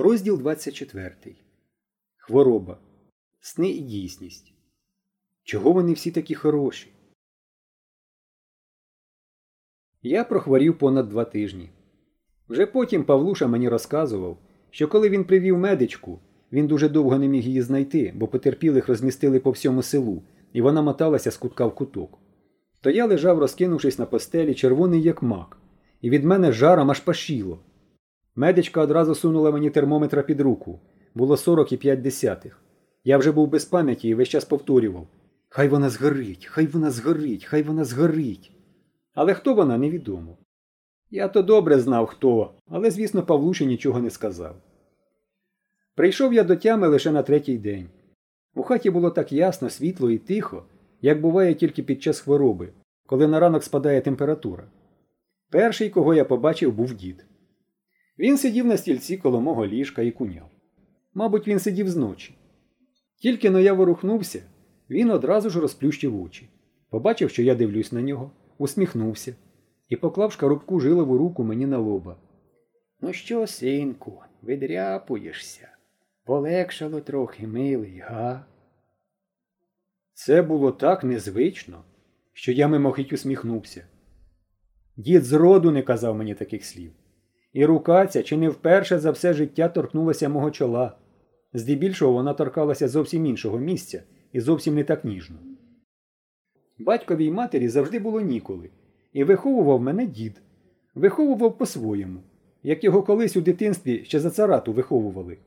Розділ 24. Хвороба. Сни і дійсність. Чого вони всі такі хороші? Я прохворів понад два тижні. Вже потім Павлуша мені розказував, що коли він привів медичку, він дуже довго не міг її знайти, бо потерпілих розмістили по всьому селу, і вона моталася з кутка в куток. То я лежав, розкинувшись на постелі, червоний як мак, і від мене жаром аж пашіло. Медичка одразу сунула мені термометра під руку. Було 45 десятих. Я вже був без пам'яті і весь час повторював Хай вона згорить, хай вона згорить, хай вона згорить. Але хто вона, невідомо. Я то добре знав хто, але, звісно, Павлуші нічого не сказав. Прийшов я до тями лише на третій день. У хаті було так ясно, світло і тихо, як буває тільки під час хвороби, коли на ранок спадає температура. Перший, кого я побачив, був дід. Він сидів на стільці коло мого ліжка і куняв. Мабуть, він сидів зночі. Тільки но я ворухнувся, він одразу ж розплющив очі. Побачив, що я дивлюсь на нього, усміхнувся і поклав шкарубку жилову руку мені на лоба. Ну що, синку, видряпуєшся? Полегшало трохи, милий, га? Це було так незвично, що я мимохить усміхнувся. Дід зроду не казав мені таких слів. І рука ця чи не вперше за все життя торкнулася мого чола. Здебільшого вона торкалася зовсім іншого місця і зовсім не так ніжно. Батьковій матері завжди було ніколи, і виховував мене дід. Виховував по-своєму, як його колись у дитинстві ще за царату виховували.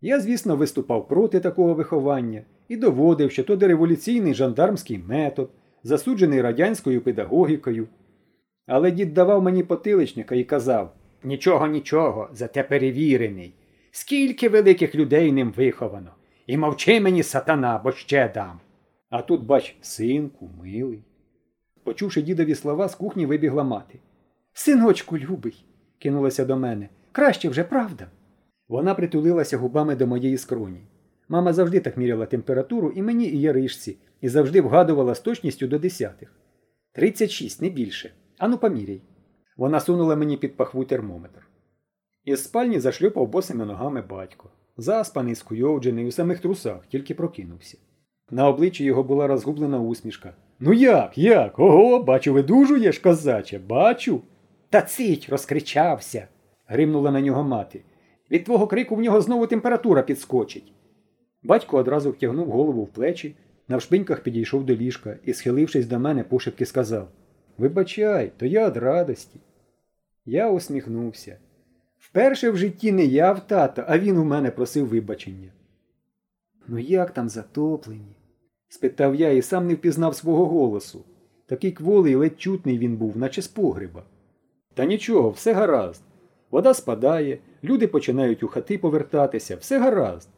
Я, звісно, виступав проти такого виховання і доводив, що то дореволюційний жандармський метод, засуджений радянською педагогікою. Але дід давав мені потиличника і казав Нічого, нічого, зате перевірений. Скільки великих людей ним виховано. І мовчи мені, сатана, бо ще дам. А тут, бач, синку, милий. Почувши дідові слова, з кухні вибігла мати. Синочку, любий, кинулася до мене. Краще вже правда. Вона притулилася губами до моєї скроні. Мама завжди так міряла температуру і мені, і яришці, і завжди вгадувала з точністю до десятих. Тридцять шість, не більше. Ану, поміряй. Вона сунула мені під пахву термометр. Із спальні зашлюпав босими ногами батько. Заспаний, скуйовджений, у самих трусах, тільки прокинувся. На обличчі його була розгублена усмішка. Ну як, як? Ого, бачу, видужуєш, козаче, бачу. Та цить, розкричався. гримнула на нього мати. Від твого крику в нього знову температура підскочить. Батько одразу втягнув голову в плечі, навшпиньках підійшов до ліжка і, схилившись до мене, пошепки сказав Вибачай, то я од радості. Я усміхнувся. Вперше в житті не я в тата, а він у мене просив вибачення. Ну як там затоплені? спитав я і сам не впізнав свого голосу. Такий кволий, ледь чутний він був, наче з погреба. Та нічого, все гаразд. Вода спадає, люди починають у хати повертатися, все гаразд.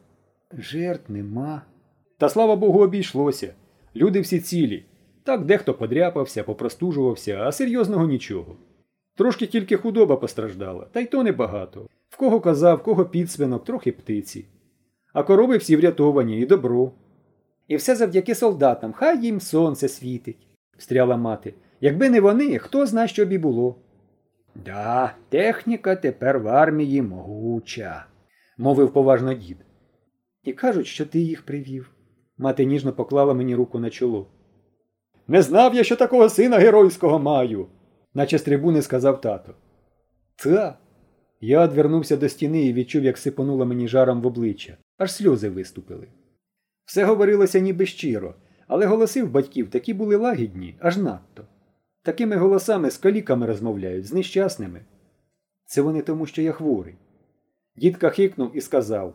Жертв нема. Та слава Богу, обійшлося. Люди всі цілі. Так дехто подряпався, попростужувався, а серйозного нічого. Трошки тільки худоба постраждала, та й то небагато. В кого коза, в кого підсвинок, трохи птиці. А корови всі врятовані і добро. І все завдяки солдатам, хай їм сонце світить, встряла мати. Якби не вони, хто зна, що б і було. Да, техніка тепер в армії могуча, мовив поважно дід. І кажуть, що ти їх привів. Мати ніжно поклала мені руку на чоло. Не знав я, що такого сина геройського маю, наче з трибуни сказав тато. Та. Я одвернувся до стіни і відчув, як сипонуло мені жаром в обличчя, аж сльози виступили. Все говорилося ніби щиро, але голоси в батьків такі були лагідні, аж надто. Такими голосами з каліками розмовляють, з нещасними. Це вони тому, що я хворий. Дідка хикнув і сказав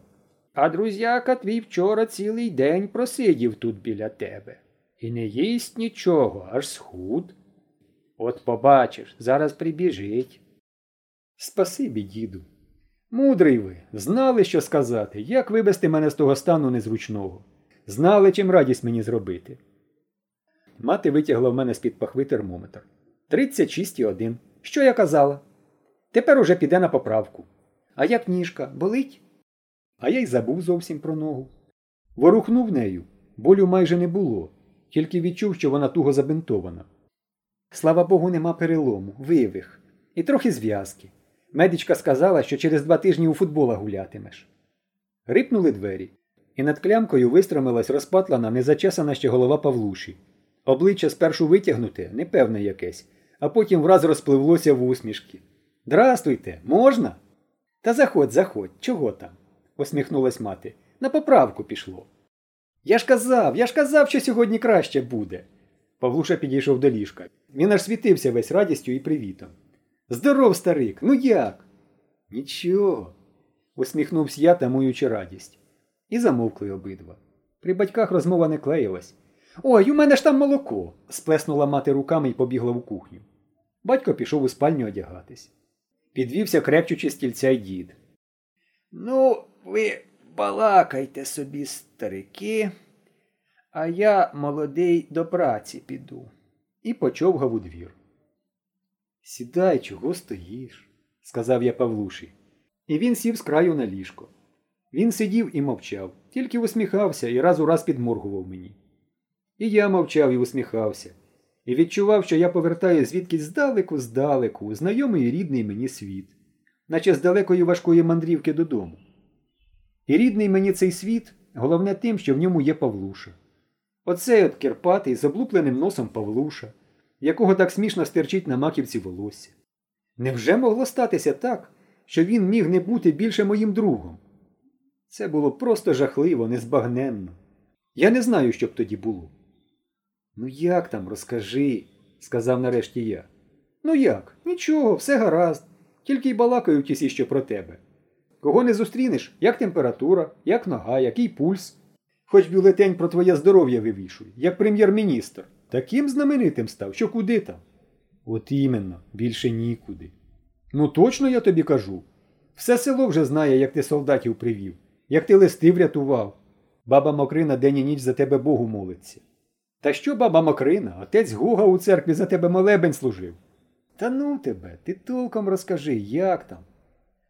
А друзяка твій вчора цілий день просидів тут біля тебе. І не їсть нічого, аж схуд. От побачиш, зараз прибіжить. Спасибі, діду. Мудрий ви, знали, що сказати, як вивести мене з того стану незручного. Знали, чим радість мені зробити. Мати витягла в мене з-під пахви термометр. 36,1. Що я казала? Тепер уже піде на поправку. А як ніжка болить? А я й забув зовсім про ногу. Ворухнув нею. Болю майже не було, тільки відчув, що вона туго забинтована. Слава Богу, нема перелому, вивих. І трохи зв'язки. Медичка сказала, що через два тижні у футбола гулятимеш. Рипнули двері, і над клямкою вистромилась розпатлана, незачесана ще голова Павлуші. Обличчя спершу витягнуте, непевне якесь, а потім враз розпливлося в усмішки. Здрастуйте, можна? Та заходь, заходь, чого там? посміхнулась мати. На поправку пішло. Я ж казав, я ж казав, що сьогодні краще буде. Павлуша підійшов до ліжка. Він аж світився весь радістю і привітом. Здоров, старик, ну як? Нічого, усміхнувся я, тамуючи радість. І замовкли обидва. При батьках розмова не клеїлась. Ой, у мене ж там молоко. сплеснула мати руками і побігла в кухню. Батько пішов у спальню одягатись. Підвівся крепчучи стільця й дід. Ну, ви балакайте собі, старики, а я, молодий, до праці піду. І почовгав у двір. Сідай, чого стоїш, сказав я Павлуші. І він сів з краю на ліжко. Він сидів і мовчав, тільки усміхався і раз у раз підморгував мені. І я мовчав і усміхався, і відчував, що я повертаю звідкись здалеку, здалеку, знайомий і рідний мені світ, наче з далекої важкої мандрівки додому. І рідний мені цей світ, головне тим, що в ньому є Павлуша. Оцей от Кирпатий з облупленим носом Павлуша, якого так смішно стерчить на маківці волосся. Невже могло статися так, що він міг не бути більше моїм другом? Це було просто жахливо, незбагненно. Я не знаю, що б тоді було. Ну, як там, розкажи, сказав нарешті я. Ну як? Нічого, все гаразд, тільки й балакають усі що про тебе. Кого не зустрінеш, як температура, як нога, який пульс. Хоч бюлетень про твоє здоров'я вивішуй, як прем'єр-міністр. Таким знаменитим став, що куди там? От іменно, більше нікуди. Ну точно я тобі кажу. Все село вже знає, як ти солдатів привів, як ти листи врятував. Баба Мокрина день і ніч за тебе Богу молиться. Та що баба Мокрина, отець Гуга у церкві за тебе молебень служив? Та ну тебе, ти толком розкажи, як там?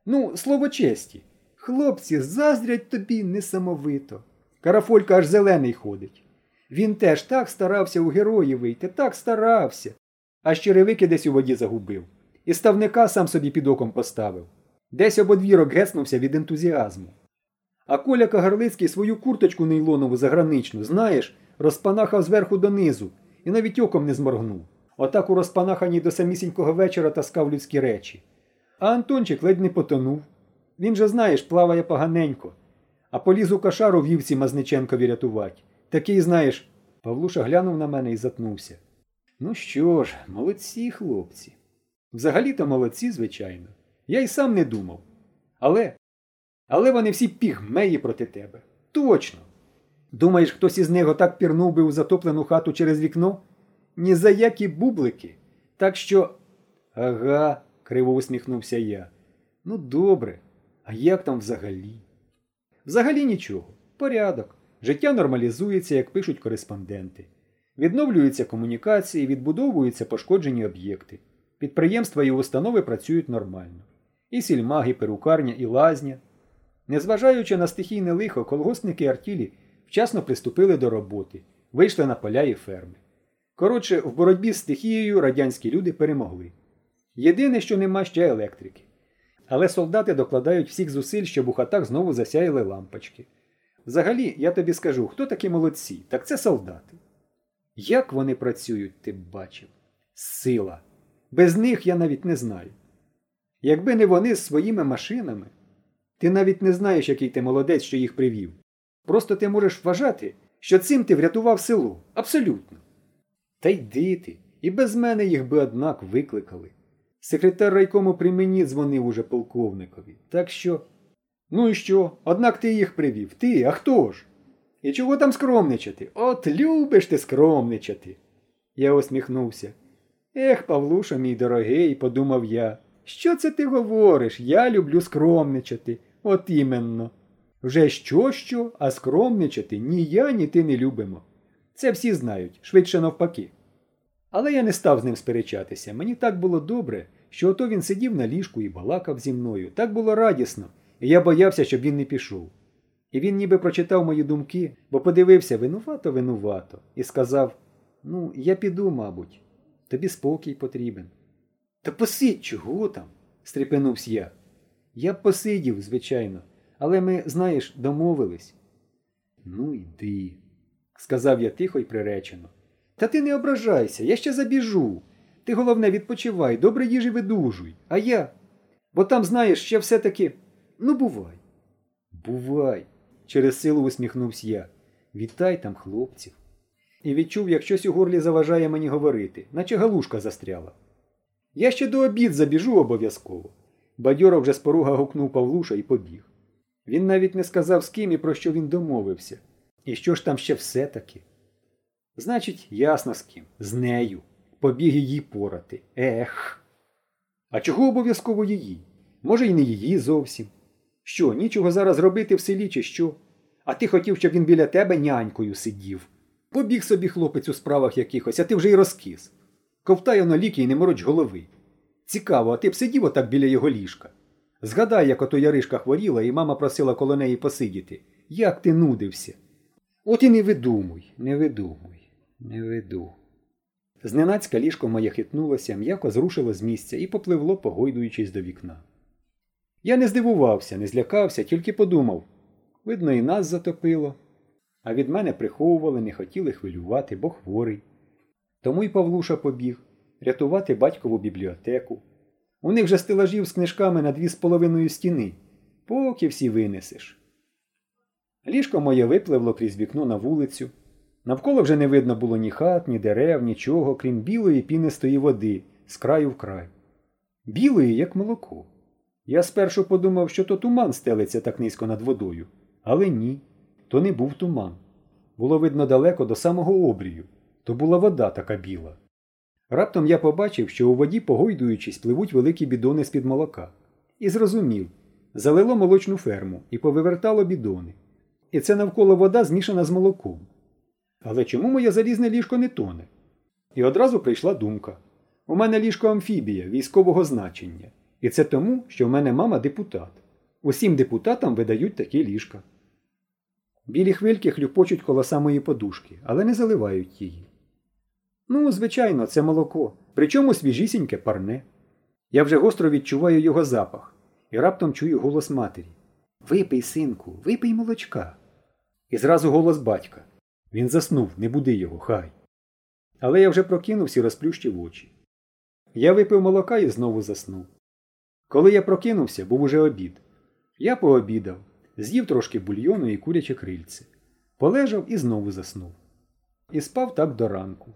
Ну, слово честі, хлопці заздрять тобі несамовито. Карафолька аж зелений ходить. Він теж так старався у герої вийти, так старався. Аж черевики десь у воді загубив. І ставника сам собі під оком поставив. Десь ободвірок геснувся від ентузіазму. А Коля Кагарлицький свою курточку нейлонову заграничну, знаєш, розпанахав зверху донизу і навіть оком не зморгнув. Отак у розпанахані до самісінького вечора таскав людські речі. А Антончик ледь не потонув. Він же, знаєш, плаває поганенько. А поліз у кошару вівці Мазниченкові рятувати. Такий, знаєш, Павлуша глянув на мене і затнувся. Ну що ж, молодці, хлопці. Взагалі-то молодці, звичайно. Я й сам не думав. Але. Але вони всі пігмеї проти тебе. Точно. Думаєш, хтось із них отак пірнув би у затоплену хату через вікно? Ні за які бублики. Так що. Ага, криво усміхнувся я. Ну, добре. А як там взагалі? Взагалі нічого. Порядок. Життя нормалізується, як пишуть кореспонденти. Відновлюються комунікації, відбудовуються пошкоджені об'єкти. Підприємства і установи працюють нормально. І сільмаги, перукарня, і лазня. Незважаючи на стихійне лихо, колгоспники артілі вчасно приступили до роботи, вийшли на поля і ферми. Коротше, в боротьбі з стихією радянські люди перемогли. Єдине, що нема ще електрики. Але солдати докладають всіх зусиль, щоб у хатах знову засяяли лампочки. Взагалі, я тобі скажу, хто такі молодці, так це солдати. Як вони працюють, ти бачив? Сила. Без них я навіть не знаю. Якби не вони з своїми машинами, ти навіть не знаєш, який ти молодець, що їх привів. Просто ти можеш вважати, що цим ти врятував село. Абсолютно. Та йди ти, і без мене їх би однак викликали. Секретар райкому при мені дзвонив уже полковникові. Так що. Ну і що? Однак ти їх привів. Ти, а хто ж? І чого там скромничати? От любиш ти скромничати. Я усміхнувся. Ех, Павлуша, мій дорогий, подумав я. Що це ти говориш? Я люблю скромничати. От іменно. Вже що, що, а скромничати ні я, ні ти не любимо. Це всі знають, швидше навпаки. Але я не став з ним сперечатися. Мені так було добре, що ото він сидів на ліжку і балакав зі мною. Так було радісно, і я боявся, щоб він не пішов. І він ніби прочитав мої думки, бо подивився винувато, винувато, і сказав: Ну, я піду, мабуть, тобі спокій потрібен. Та посидь, чого там? стрепенувся я. Я б посидів, звичайно, але ми, знаєш, домовились. Ну йди, сказав я тихо й приречено. Та ти не ображайся, я ще забіжу. Ти головне відпочивай, добре їжі видужуй. А я. Бо там, знаєш, ще все-таки. Ну, бувай. Бувай, через силу усміхнувся я. Вітай там хлопців. І відчув, як щось у горлі заважає мені говорити, наче галушка застряла. Я ще до обід забіжу обов'язково. Бадьоро вже з поруга гукнув Павлуша і побіг. Він навіть не сказав, з ким і про що він домовився. І що ж там ще все-таки? Значить, ясно з ким. З нею. Побіг її порати. Ех. А чого обов'язково її? Може, і не її зовсім. Що, нічого зараз робити в селі, чи що? А ти хотів, щоб він біля тебе нянькою сидів. Побіг собі хлопець у справах якихось, а ти вже й розкис. Ковтай оно ліки і не мороч голови. Цікаво, а ти б сидів отак біля його ліжка. Згадай, як ото Яришка хворіла, і мама просила коло неї посидіти. Як ти нудився? От і не видумуй, не видумуй, не виду. Зненацька ліжко моє хитнулося, м'яко зрушило з місця і попливло, погойдуючись до вікна. Я не здивувався, не злякався, тільки подумав видно, і нас затопило. А від мене приховували, не хотіли хвилювати, бо хворий. Тому й Павлуша побіг рятувати батькову бібліотеку. У них же стелажів з книжками на дві з половиною стіни, поки всі винесеш. Ліжко моє випливло крізь вікно на вулицю. Навколо вже не видно було ні хат, ні дерев, нічого, крім білої пінистої води з краю в край. Білої, як молоко. Я спершу подумав, що то туман стелиться так низько над водою, але ні, то не був туман. Було видно далеко до самого обрію, то була вода така біла. Раптом я побачив, що у воді, погойдуючись, пливуть великі бідони з-під молока. І зрозумів залило молочну ферму і повивертало бідони. І це навколо вода змішана з молоком. Але чому моє залізне ліжко не тоне? І одразу прийшла думка. У мене ліжко амфібія військового значення. І це тому, що в мене мама депутат. Усім депутатам видають такі ліжка. Білі хвильки хлюпочуть коло самої подушки, але не заливають її. Ну, звичайно, це молоко, причому свіжісіньке парне. Я вже гостро відчуваю його запах і раптом чую голос матері Випий, синку, випий молочка. І зразу голос батька. Він заснув, не буди його, хай. Але я вже прокинувся і розплющив очі. Я випив молока і знову заснув. Коли я прокинувся, був уже обід. Я пообідав, з'їв трошки бульйону і куряче крильце. Полежав і знову заснув. І спав так до ранку.